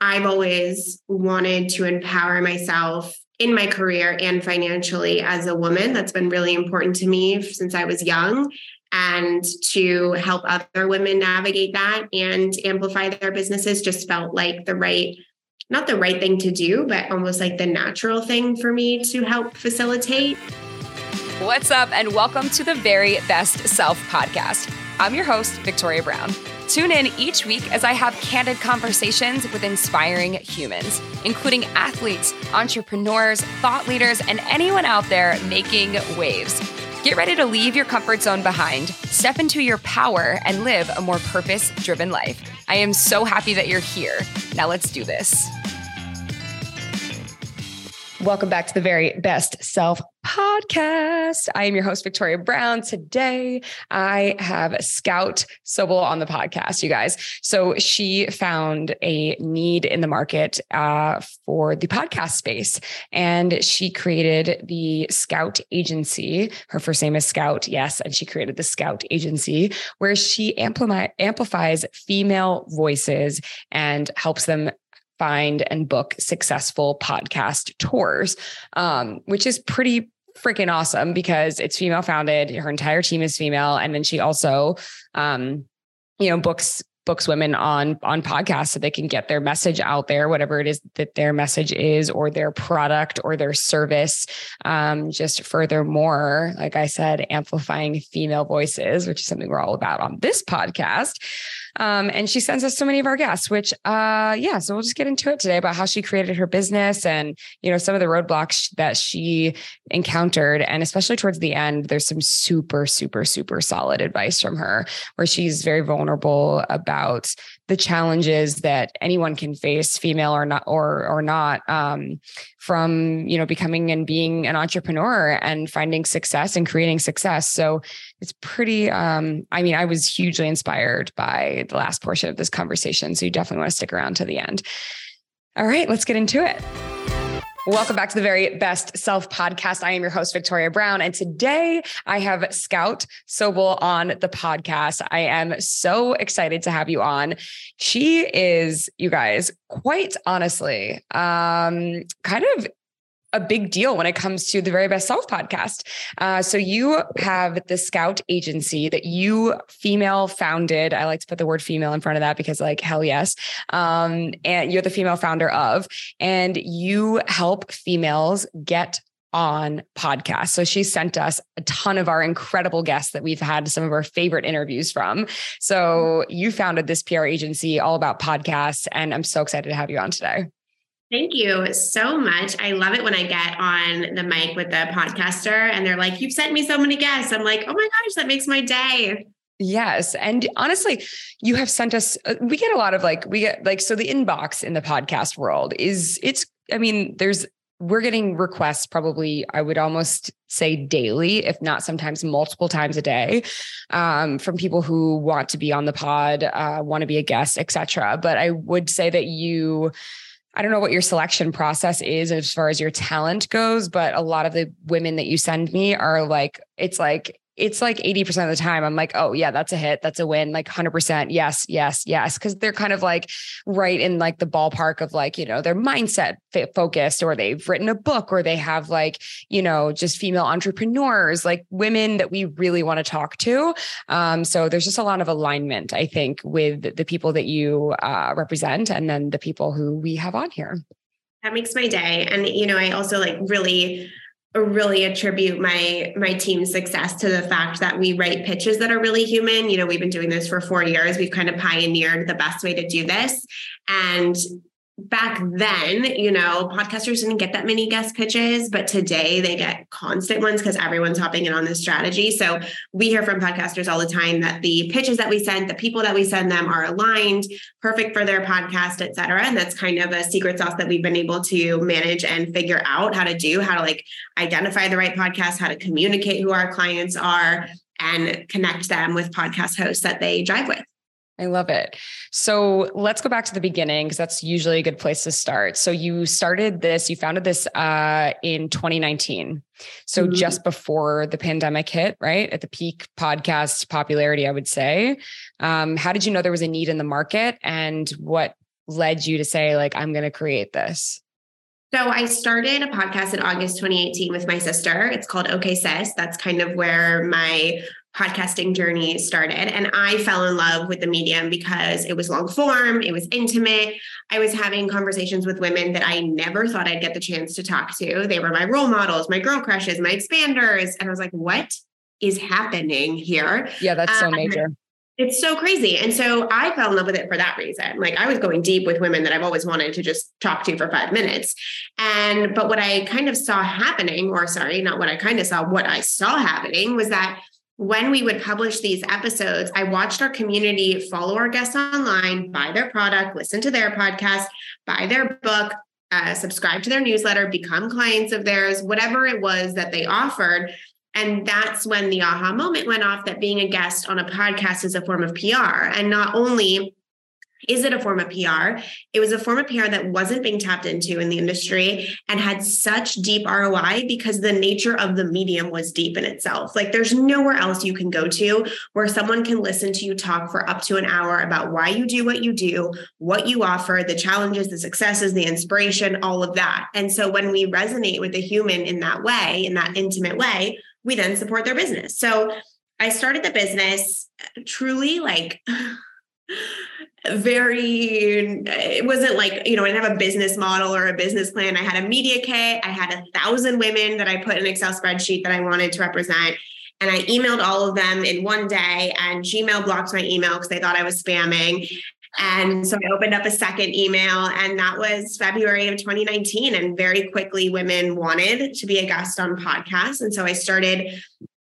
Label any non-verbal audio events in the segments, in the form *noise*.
I've always wanted to empower myself in my career and financially as a woman. That's been really important to me since I was young. And to help other women navigate that and amplify their businesses just felt like the right, not the right thing to do, but almost like the natural thing for me to help facilitate. What's up, and welcome to the Very Best Self podcast. I'm your host, Victoria Brown. Tune in each week as I have candid conversations with inspiring humans, including athletes, entrepreneurs, thought leaders, and anyone out there making waves. Get ready to leave your comfort zone behind, step into your power, and live a more purpose driven life. I am so happy that you're here. Now let's do this. Welcome back to the very best self podcast. I am your host, Victoria Brown. Today, I have Scout Sobel on the podcast, you guys. So she found a need in the market uh, for the podcast space, and she created the Scout Agency. Her first name is Scout, yes, and she created the Scout Agency, where she amplifies female voices and helps them find and book successful podcast tours, um, which is pretty freaking awesome because it's female founded. Her entire team is female, and then she also, um, you know, books books women on on podcasts so they can get their message out there whatever it is that their message is or their product or their service um, just furthermore like i said amplifying female voices which is something we're all about on this podcast um, and she sends us so many of our guests, which, uh, yeah, so we'll just get into it today about how she created her business and, you know, some of the roadblocks that she encountered. And especially towards the end, there's some super, super, super solid advice from her where she's very vulnerable about the challenges that anyone can face, female or not, or, or not, um, from, you know, becoming and being an entrepreneur and finding success and creating success. So it's pretty, um, I mean, I was hugely inspired by the last portion of this conversation. So you definitely want to stick around to the end. All right, let's get into it. Welcome back to the very best self podcast. I am your host, Victoria Brown. And today I have Scout Sobel on the podcast. I am so excited to have you on. She is, you guys, quite honestly, um, kind of a big deal when it comes to the very best self podcast. Uh, so you have the Scout agency that you female founded. I like to put the word female in front of that because like hell yes. Um, and you're the female founder of, and you help females get on podcasts. So she sent us a ton of our incredible guests that we've had some of our favorite interviews from. So you founded this PR agency all about podcasts and I'm so excited to have you on today. Thank you so much. I love it when I get on the mic with the podcaster and they're like, You've sent me so many guests. I'm like, Oh my gosh, that makes my day. Yes. And honestly, you have sent us, uh, we get a lot of like, we get like, so the inbox in the podcast world is, it's, I mean, there's, we're getting requests probably, I would almost say daily, if not sometimes multiple times a day, um, from people who want to be on the pod, uh, want to be a guest, etc. But I would say that you, I don't know what your selection process is as far as your talent goes, but a lot of the women that you send me are like, it's like it's like 80% of the time I'm like, oh yeah, that's a hit. That's a win. Like 100%. Yes, yes, yes. Cause they're kind of like right in like the ballpark of like, you know, their mindset focused or they've written a book or they have like, you know, just female entrepreneurs, like women that we really want to talk to. Um, so there's just a lot of alignment, I think, with the people that you uh, represent and then the people who we have on here. That makes my day. And, you know, I also like really, really attribute my my team's success to the fact that we write pitches that are really human. You know we've been doing this for 4 years. We've kind of pioneered the best way to do this. And back then, you know, podcasters didn't get that many guest pitches, but today they get constant ones because everyone's hopping in on this strategy. So we hear from podcasters all the time that the pitches that we send, the people that we send them are aligned, perfect for their podcast, et cetera. And that's kind of a secret sauce that we've been able to manage and figure out how to do, how to like identify the right podcast, how to communicate who our clients are and connect them with podcast hosts that they drive with. I love it. So let's go back to the beginning because that's usually a good place to start. So you started this, you founded this uh, in 2019. So mm-hmm. just before the pandemic hit, right? At the peak podcast popularity, I would say. Um, how did you know there was a need in the market and what led you to say, like, I'm going to create this? So I started a podcast in August 2018 with my sister. It's called Okay Sis. That's kind of where my podcasting journey started. And I fell in love with the medium because it was long form, it was intimate. I was having conversations with women that I never thought I'd get the chance to talk to. They were my role models, my girl crushes, my expanders. And I was like, what is happening here? Yeah, that's so um, major. It's so crazy. And so I fell in love with it for that reason. Like I was going deep with women that I've always wanted to just talk to for five minutes. And, but what I kind of saw happening, or sorry, not what I kind of saw, what I saw happening was that when we would publish these episodes, I watched our community follow our guests online, buy their product, listen to their podcast, buy their book, uh, subscribe to their newsletter, become clients of theirs, whatever it was that they offered. And that's when the aha moment went off that being a guest on a podcast is a form of PR. And not only is it a form of PR? It was a form of PR that wasn't being tapped into in the industry and had such deep ROI because the nature of the medium was deep in itself. Like there's nowhere else you can go to where someone can listen to you talk for up to an hour about why you do what you do, what you offer, the challenges, the successes, the inspiration, all of that. And so when we resonate with the human in that way, in that intimate way, we then support their business. So I started the business uh, truly like *sighs* *sighs* very it wasn't like you know i didn't have a business model or a business plan i had a media kit i had a thousand women that i put in an excel spreadsheet that i wanted to represent and i emailed all of them in one day and gmail blocked my email because they thought i was spamming and so I opened up a second email, and that was February of 2019. And very quickly, women wanted to be a guest on podcasts. And so I started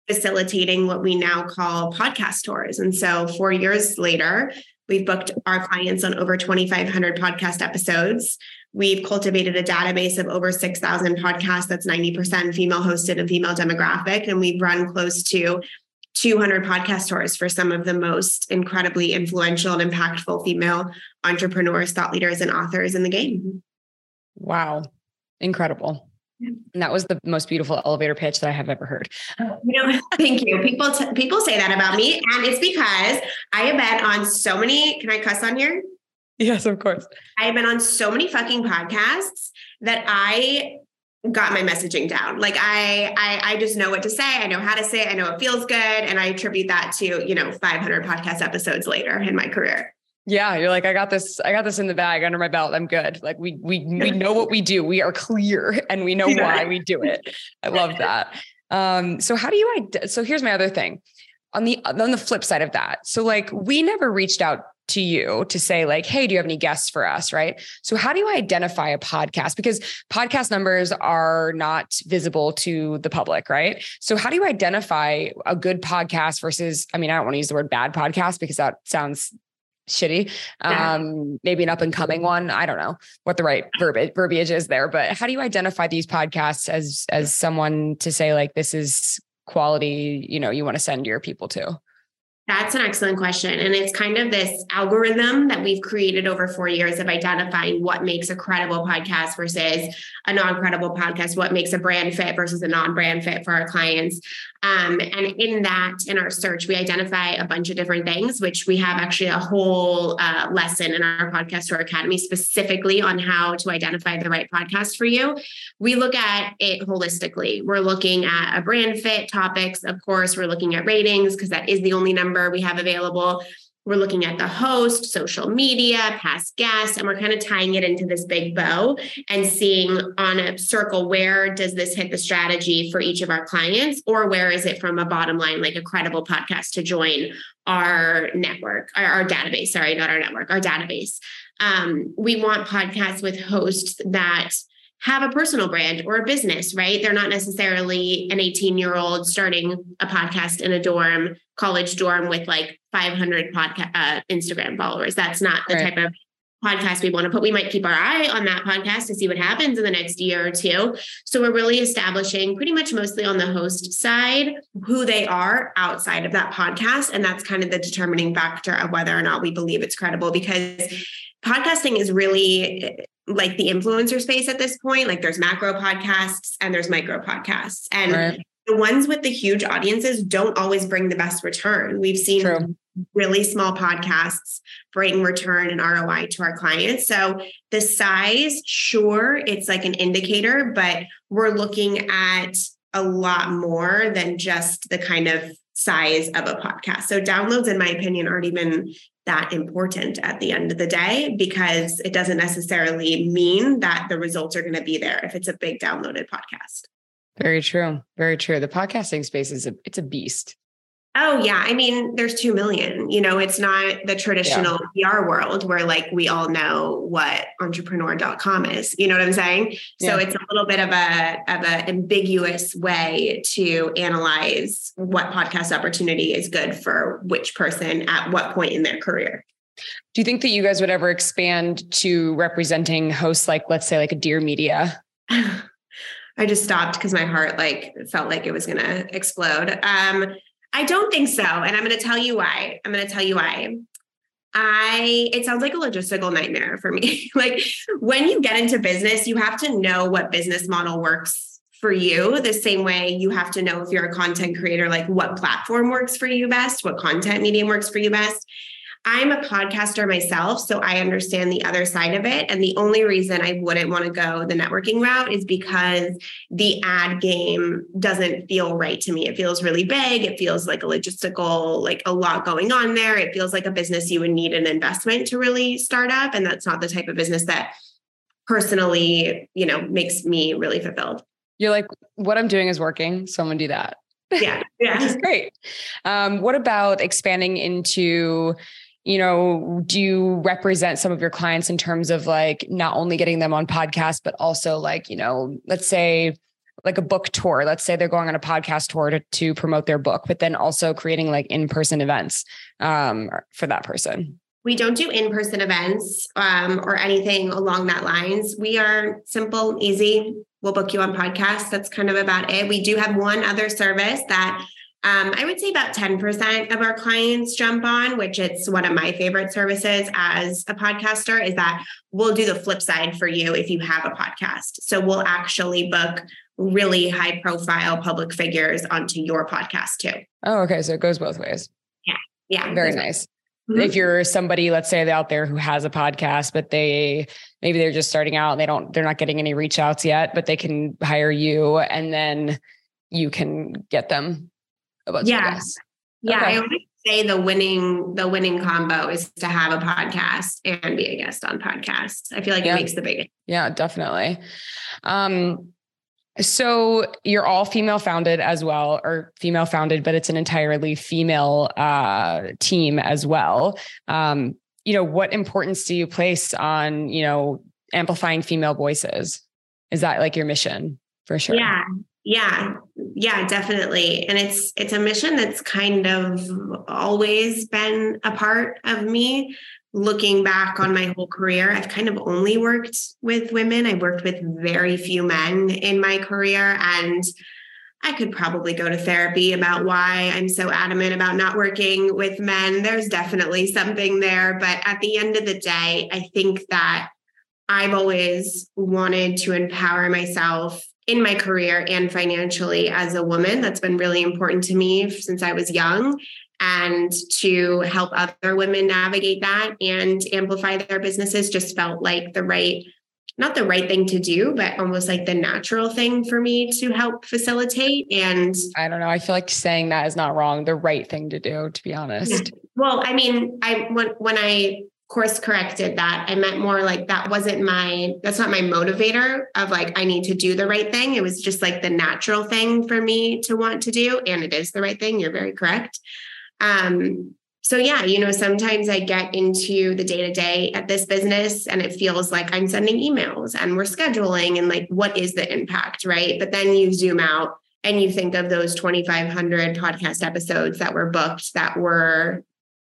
facilitating what we now call podcast tours. And so four years later, we've booked our clients on over 2,500 podcast episodes. We've cultivated a database of over 6,000 podcasts that's 90% female hosted and female demographic. And we've run close to 200 podcast tours for some of the most incredibly influential and impactful female entrepreneurs, thought leaders, and authors in the game. Wow. Incredible. And that was the most beautiful elevator pitch that I have ever heard. Oh, you know, thank you. People t- people say that about me, and it's because I have been on so many. Can I cuss on here? Yes, of course. I have been on so many fucking podcasts that I got my messaging down. Like I, I, I just know what to say. I know how to say it. I know it feels good. And I attribute that to, you know, 500 podcast episodes later in my career. Yeah. You're like, I got this, I got this in the bag under my belt. I'm good. Like we, we, we know what we do. We are clear *laughs* and we know why we do it. I love that. Um, so how do you, so here's my other thing on the, on the flip side of that. So like we never reached out to you to say like hey do you have any guests for us right so how do you identify a podcast because podcast numbers are not visible to the public right so how do you identify a good podcast versus i mean i don't want to use the word bad podcast because that sounds shitty um maybe an up and coming one i don't know what the right verbiage verbiage is there but how do you identify these podcasts as as someone to say like this is quality you know you want to send your people to that's an excellent question. And it's kind of this algorithm that we've created over four years of identifying what makes a credible podcast versus a non credible podcast, what makes a brand fit versus a non brand fit for our clients. Um, and in that, in our search, we identify a bunch of different things, which we have actually a whole uh, lesson in our podcast tour academy specifically on how to identify the right podcast for you. We look at it holistically. We're looking at a brand fit topics. Of course, we're looking at ratings because that is the only number we have available. We're looking at the host, social media, past guests, and we're kind of tying it into this big bow and seeing on a circle where does this hit the strategy for each of our clients, or where is it from a bottom line, like a credible podcast to join our network, our, our database, sorry, not our network, our database. Um, we want podcasts with hosts that have a personal brand or a business, right? They're not necessarily an 18 year old starting a podcast in a dorm, college dorm with like 500 podcast uh, Instagram followers. That's not the right. type of podcast we want to put. We might keep our eye on that podcast to see what happens in the next year or two. So we're really establishing pretty much mostly on the host side who they are outside of that podcast. And that's kind of the determining factor of whether or not we believe it's credible because podcasting is really like the influencer space at this point. Like there's macro podcasts and there's micro podcasts. And right. the ones with the huge audiences don't always bring the best return. We've seen True. really small podcasts bring return and ROI to our clients. So the size, sure, it's like an indicator, but we're looking at a lot more than just the kind of size of a podcast. So downloads, in my opinion, aren't even that important at the end of the day because it doesn't necessarily mean that the results are going to be there if it's a big downloaded podcast. Very true. Very true. The podcasting space is a it's a beast. Oh yeah, I mean, there's two million. You know, it's not the traditional yeah. PR world where like we all know what entrepreneur.com is. You know what I'm saying? Yeah. So it's a little bit of a of an ambiguous way to analyze what podcast opportunity is good for which person at what point in their career. Do you think that you guys would ever expand to representing hosts like, let's say, like a Dear Media? *sighs* I just stopped because my heart like felt like it was going to explode. Um, I don't think so. And I'm going to tell you why. I'm going to tell you why. I it sounds like a logistical nightmare for me. *laughs* like when you get into business, you have to know what business model works for you the same way you have to know if you're a content creator like what platform works for you best, what content medium works for you best. I'm a podcaster myself, so I understand the other side of it. And the only reason I wouldn't want to go the networking route is because the ad game doesn't feel right to me. It feels really big. It feels like a logistical, like a lot going on there. It feels like a business you would need an investment to really start up. And that's not the type of business that personally, you know, makes me really fulfilled. You're like, what I'm doing is working. So I'm gonna do that. Yeah. Yeah. *laughs* great. Um, what about expanding into you know, do you represent some of your clients in terms of like not only getting them on podcasts, but also like, you know, let's say like a book tour. Let's say they're going on a podcast tour to, to promote their book, but then also creating like in-person events um, for that person. We don't do in-person events um, or anything along that lines. We are simple, easy. We'll book you on podcasts. That's kind of about it. We do have one other service that um, I would say about 10% of our clients jump on, which it's one of my favorite services as a podcaster, is that we'll do the flip side for you if you have a podcast. So we'll actually book really high profile public figures onto your podcast too. Oh, okay. So it goes both ways. Yeah. Yeah. Very nice. Mm-hmm. If you're somebody, let's say out there who has a podcast, but they maybe they're just starting out and they don't, they're not getting any reach outs yet, but they can hire you and then you can get them about yeah. Yeah. Okay. I always say the winning, the winning combo is to have a podcast and be a guest on podcasts. I feel like yeah. it makes the biggest. Yeah, definitely. Um, so you're all female founded as well, or female founded, but it's an entirely female uh, team as well. Um, you know, what importance do you place on, you know, amplifying female voices? Is that like your mission for sure? Yeah. Yeah, yeah, definitely. And it's it's a mission that's kind of always been a part of me. Looking back on my whole career, I've kind of only worked with women. I worked with very few men in my career and I could probably go to therapy about why I'm so adamant about not working with men. There's definitely something there, but at the end of the day, I think that I've always wanted to empower myself in my career and financially as a woman. That's been really important to me since I was young. And to help other women navigate that and amplify their businesses just felt like the right, not the right thing to do, but almost like the natural thing for me to help facilitate. And I don't know. I feel like saying that is not wrong. The right thing to do, to be honest. Well, I mean, I when when I course corrected that. I meant more like that wasn't my, that's not my motivator of like, I need to do the right thing. It was just like the natural thing for me to want to do. And it is the right thing. You're very correct. Um, so yeah, you know, sometimes I get into the day to day at this business and it feels like I'm sending emails and we're scheduling and like, what is the impact? Right. But then you zoom out and you think of those 2,500 podcast episodes that were booked that were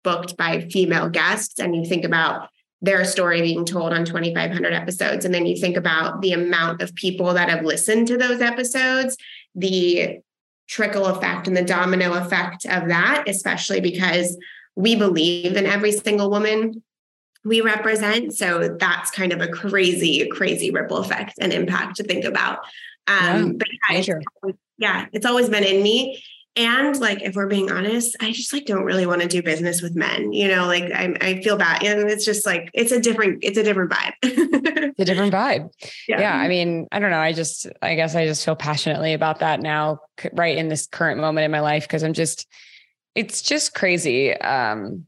booked by female guests and you think about their story being told on 2500 episodes and then you think about the amount of people that have listened to those episodes the trickle effect and the domino effect of that especially because we believe in every single woman we represent. So that's kind of a crazy crazy ripple effect and impact to think about. Um yeah, but yeah it's, yeah it's always been in me and like if we're being honest i just like don't really want to do business with men you know like i, I feel bad and it's just like it's a different it's a different vibe. *laughs* It's a different vibe. Yeah. yeah i mean i don't know i just i guess i just feel passionately about that now right in this current moment in my life because i'm just it's just crazy um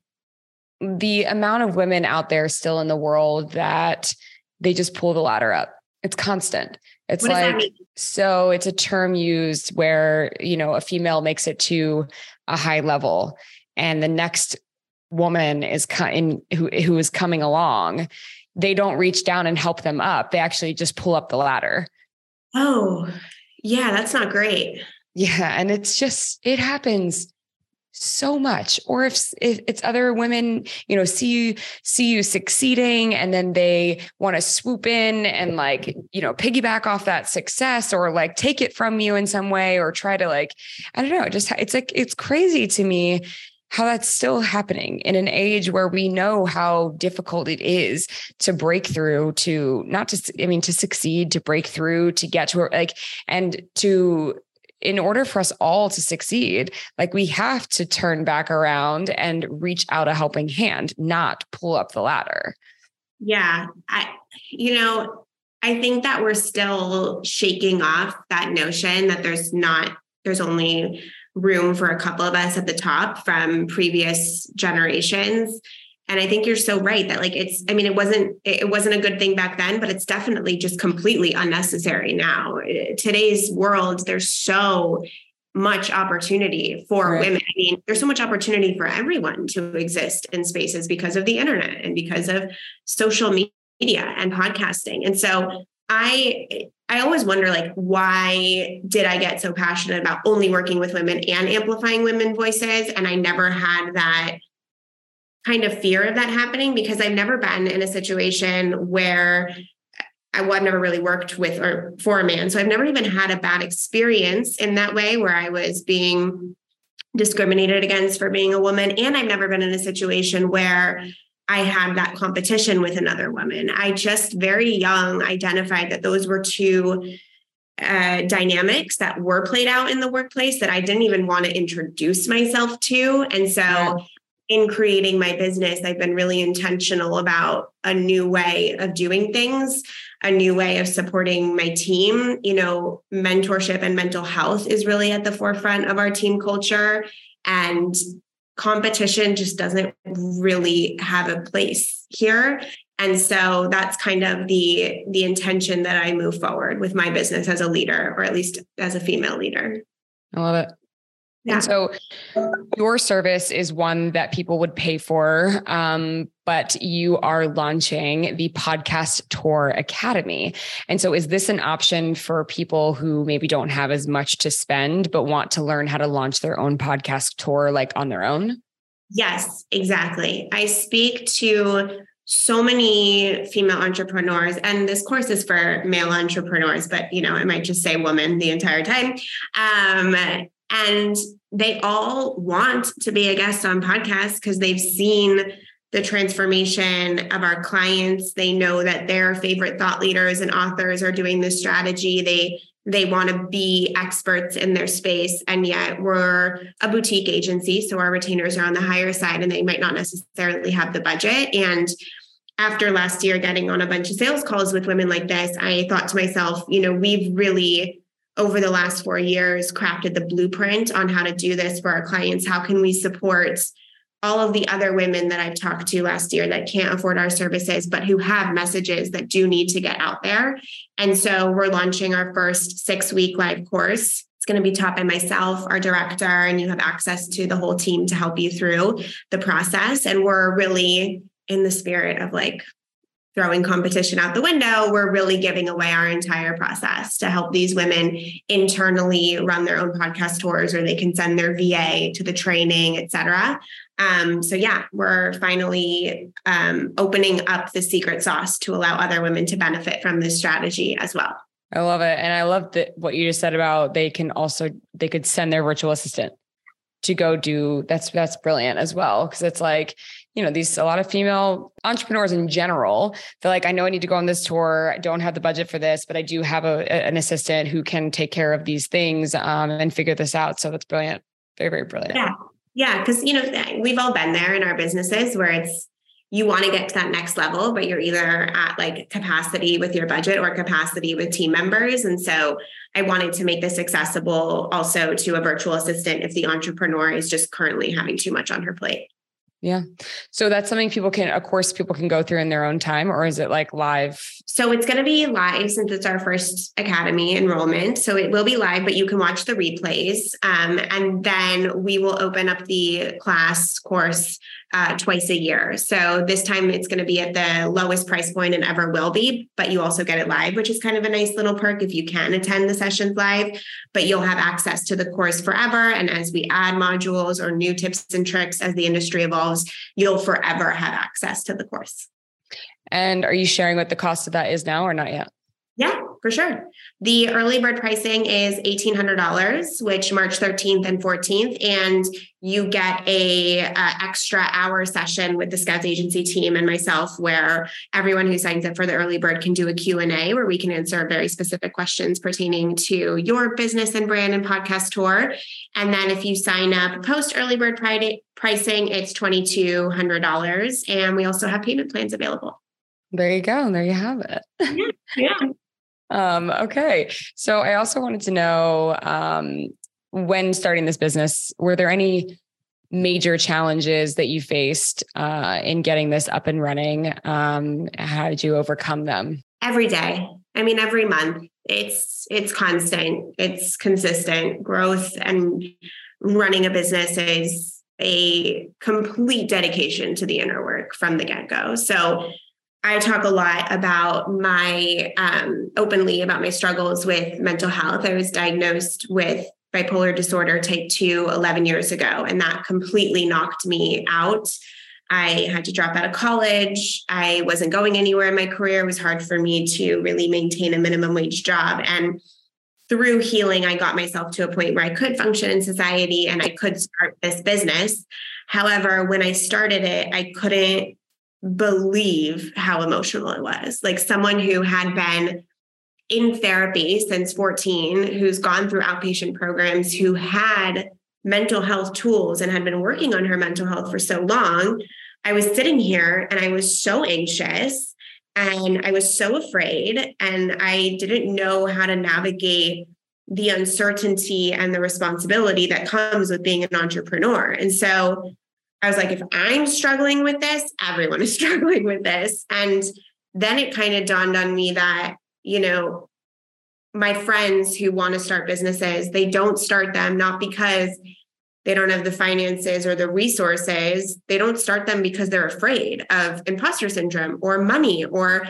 the amount of women out there still in the world that they just pull the ladder up. It's constant it's like so it's a term used where, you know, a female makes it to a high level and the next woman is cut in who who is coming along, they don't reach down and help them up. They actually just pull up the ladder. Oh, yeah, that's not great. Yeah, and it's just it happens so much. Or if, if it's other women you know see you see you succeeding and then they want to swoop in and like you know piggyback off that success or like take it from you in some way or try to like i don't know just it's like it's crazy to me how that's still happening in an age where we know how difficult it is to break through to not just i mean to succeed to break through to get to like and to in order for us all to succeed, like we have to turn back around and reach out a helping hand, not pull up the ladder. Yeah. I, you know, I think that we're still shaking off that notion that there's not, there's only room for a couple of us at the top from previous generations and i think you're so right that like it's i mean it wasn't it wasn't a good thing back then but it's definitely just completely unnecessary now. Today's world there's so much opportunity for right. women. I mean there's so much opportunity for everyone to exist in spaces because of the internet and because of social media and podcasting. And so i i always wonder like why did i get so passionate about only working with women and amplifying women voices? And i never had that kind of fear of that happening because I've never been in a situation where I well, I've never really worked with or for a man. So I've never even had a bad experience in that way where I was being discriminated against for being a woman. And I've never been in a situation where I had that competition with another woman. I just very young identified that those were two uh, dynamics that were played out in the workplace that I didn't even want to introduce myself to. And so yeah in creating my business, I've been really intentional about a new way of doing things, a new way of supporting my team. You know, mentorship and mental health is really at the forefront of our team culture. And competition just doesn't really have a place here. And so that's kind of the the intention that I move forward with my business as a leader, or at least as a female leader. I love it. Yeah. And so your service is one that people would pay for, um, but you are launching the Podcast Tour Academy. And so is this an option for people who maybe don't have as much to spend, but want to learn how to launch their own podcast tour like on their own? Yes, exactly. I speak to so many female entrepreneurs and this course is for male entrepreneurs but you know i might just say woman the entire time um, and they all want to be a guest on podcasts because they've seen the transformation of our clients. They know that their favorite thought leaders and authors are doing this strategy. They they want to be experts in their space and yet we're a boutique agency so our retainers are on the higher side and they might not necessarily have the budget and after last year getting on a bunch of sales calls with women like this i thought to myself you know we've really over the last four years crafted the blueprint on how to do this for our clients. How can we support all of the other women that I've talked to last year that can't afford our services, but who have messages that do need to get out there? And so we're launching our first six week live course. It's going to be taught by myself, our director, and you have access to the whole team to help you through the process. And we're really in the spirit of like throwing competition out the window, we're really giving away our entire process to help these women internally run their own podcast tours or they can send their VA to the training, et cetera. Um, so yeah, we're finally um, opening up the secret sauce to allow other women to benefit from this strategy as well. I love it. And I love that what you just said about they can also they could send their virtual assistant to go do that's that's brilliant as well. Cause it's like you know, these a lot of female entrepreneurs in general. They're like, I know I need to go on this tour. I don't have the budget for this, but I do have a, an assistant who can take care of these things um, and figure this out. So that's brilliant. Very, very brilliant. Yeah. Yeah. Because, you know, we've all been there in our businesses where it's, you want to get to that next level, but you're either at like capacity with your budget or capacity with team members. And so I wanted to make this accessible also to a virtual assistant if the entrepreneur is just currently having too much on her plate. Yeah. So that's something people can, of course, people can go through in their own time, or is it like live? So it's going to be live since it's our first academy enrollment. So it will be live, but you can watch the replays. Um, and then we will open up the class course uh, twice a year. So this time it's going to be at the lowest price point and ever will be, but you also get it live, which is kind of a nice little perk if you can attend the sessions live, but you'll have access to the course forever. And as we add modules or new tips and tricks as the industry evolves, you'll forever have access to the course. And are you sharing what the cost of that is now or not yet? Yeah, for sure. The early bird pricing is $1,800, which March 13th and 14th, and you get a uh, extra hour session with the Scouts agency team and myself, where everyone who signs up for the early bird can do a Q&A where we can answer very specific questions pertaining to your business and brand and podcast tour. And then if you sign up post early bird pricing, it's $2,200. And we also have payment plans available. There you go. There you have it. yeah. yeah. Um, okay. So I also wanted to know um, when starting this business, were there any major challenges that you faced uh, in getting this up and running? Um, how did you overcome them? Every day. I mean, every month. It's it's constant. It's consistent growth, and running a business is a complete dedication to the inner work from the get go. So I talk a lot about my um, openly about my struggles with mental health. I was diagnosed with bipolar disorder type 2 11 years ago, and that completely knocked me out. I had to drop out of college. I wasn't going anywhere in my career. It was hard for me to really maintain a minimum wage job. And through healing, I got myself to a point where I could function in society and I could start this business. However, when I started it, I couldn't believe how emotional it was. Like someone who had been in therapy since 14, who's gone through outpatient programs, who had mental health tools and had been working on her mental health for so long. I was sitting here and I was so anxious and I was so afraid and I didn't know how to navigate the uncertainty and the responsibility that comes with being an entrepreneur. And so I was like, if I'm struggling with this, everyone is *laughs* struggling with this. And then it kind of dawned on me that, you know, my friends who want to start businesses, they don't start them not because they don't have the finances or the resources. They don't start them because they're afraid of imposter syndrome or money or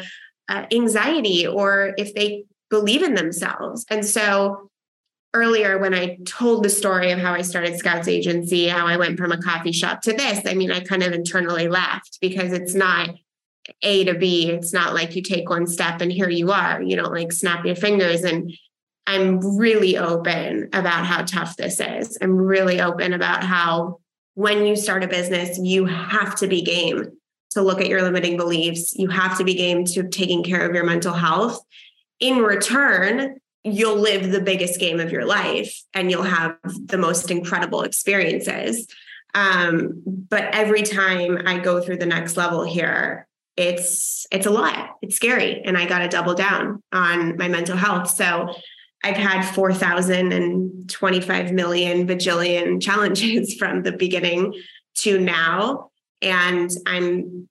uh, anxiety or if they believe in themselves. And so earlier when I told the story of how I started Scouts Agency, how I went from a coffee shop to this, I mean, I kind of internally laughed because it's not A to B. It's not like you take one step and here you are. You don't like snap your fingers. And I'm really open about how tough this is. I'm really open about how when you start a business, you have to be game to look at your limiting beliefs. You have to be game to taking care of your mental health. In return, you'll live the biggest game of your life and you'll have the most incredible experiences. Um, but every time I go through the next level here, it's it's a lot. It's scary, and I got to double down on my mental health. So I've had 4,025 million bajillion *laughs* challenges from the beginning to now. And I'm,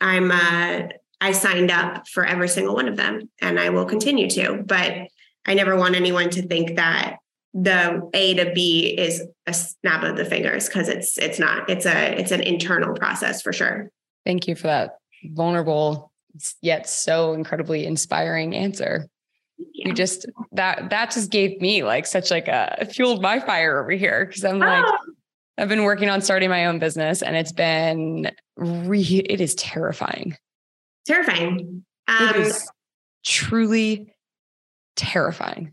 I'm, uh, I signed up for every single one of them and I will continue to. But I never want anyone to think that the A to B is a snap of the fingers because it's it's not. It's a it's an internal process for sure. Thank you for that vulnerable yet so incredibly inspiring answer. Yeah. You just that that just gave me like such like a fueled my fire over here because I'm like oh. I've been working on starting my own business and it's been re it is terrifying. Terrifying. Um, it is truly terrifying.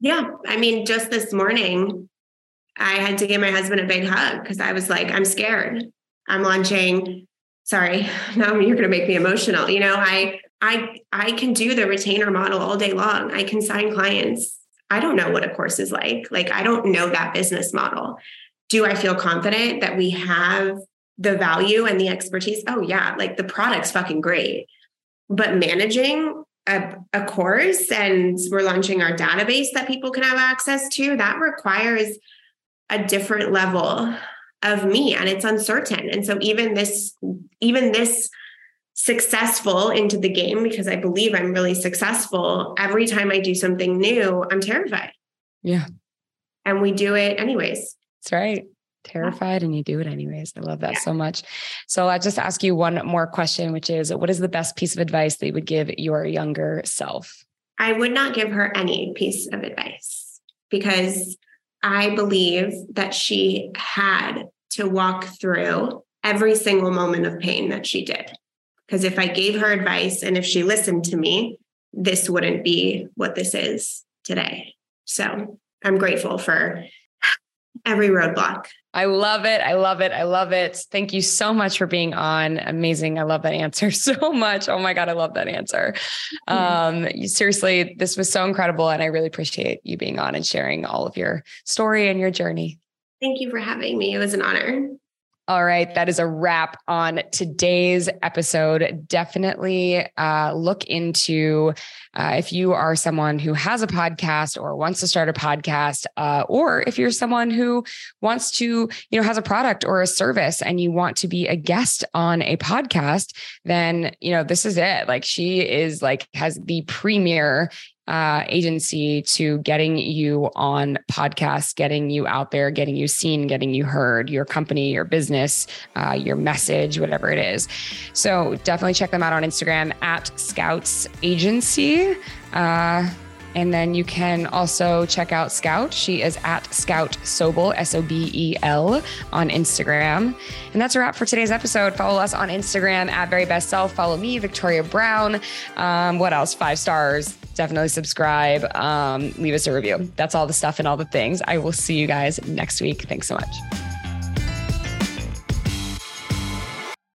Yeah. I mean, just this morning, I had to give my husband a big hug because I was like, I'm scared. I'm launching. Sorry, *laughs* now you're going to make me emotional. You know, I I I can do the retainer model all day long. I can sign clients. I don't know what a course is like. Like I don't know that business model. do I feel confident that we have the value and the expertise? Oh, yeah, like the product's fucking great. But managing a, a course and we're launching our database that people can have access to, that requires a different level of me and it's uncertain. And so even this, even this successful into the game because I believe I'm really successful. Every time I do something new, I'm terrified. Yeah. And we do it anyways. That's right. Terrified and you do it anyways. I love that yeah. so much. So I'll just ask you one more question, which is what is the best piece of advice that you would give your younger self? I would not give her any piece of advice because I believe that she had to walk through every single moment of pain that she did. Because if I gave her advice and if she listened to me, this wouldn't be what this is today. So I'm grateful for every roadblock. I love it. I love it. I love it. Thank you so much for being on. Amazing. I love that answer *laughs* so much. Oh my God, I love that answer. Um, you, seriously, this was so incredible. And I really appreciate you being on and sharing all of your story and your journey. Thank you for having me. It was an honor. All right, that is a wrap on today's episode. Definitely uh, look into uh, if you are someone who has a podcast or wants to start a podcast, uh, or if you're someone who wants to, you know, has a product or a service and you want to be a guest on a podcast, then you know this is it. Like she is like has the premier uh, agency to getting you on podcasts, getting you out there, getting you seen, getting you heard, your company, your business, uh, your message, whatever it is. So definitely check them out on Instagram at Scouts Agency. Uh, and then you can also check out Scout. She is at Scout Sobel, S O B E L, on Instagram. And that's a wrap for today's episode. Follow us on Instagram at Very Best Self. Follow me, Victoria Brown. Um, what else? Five stars. Definitely subscribe. Um, leave us a review. That's all the stuff and all the things. I will see you guys next week. Thanks so much.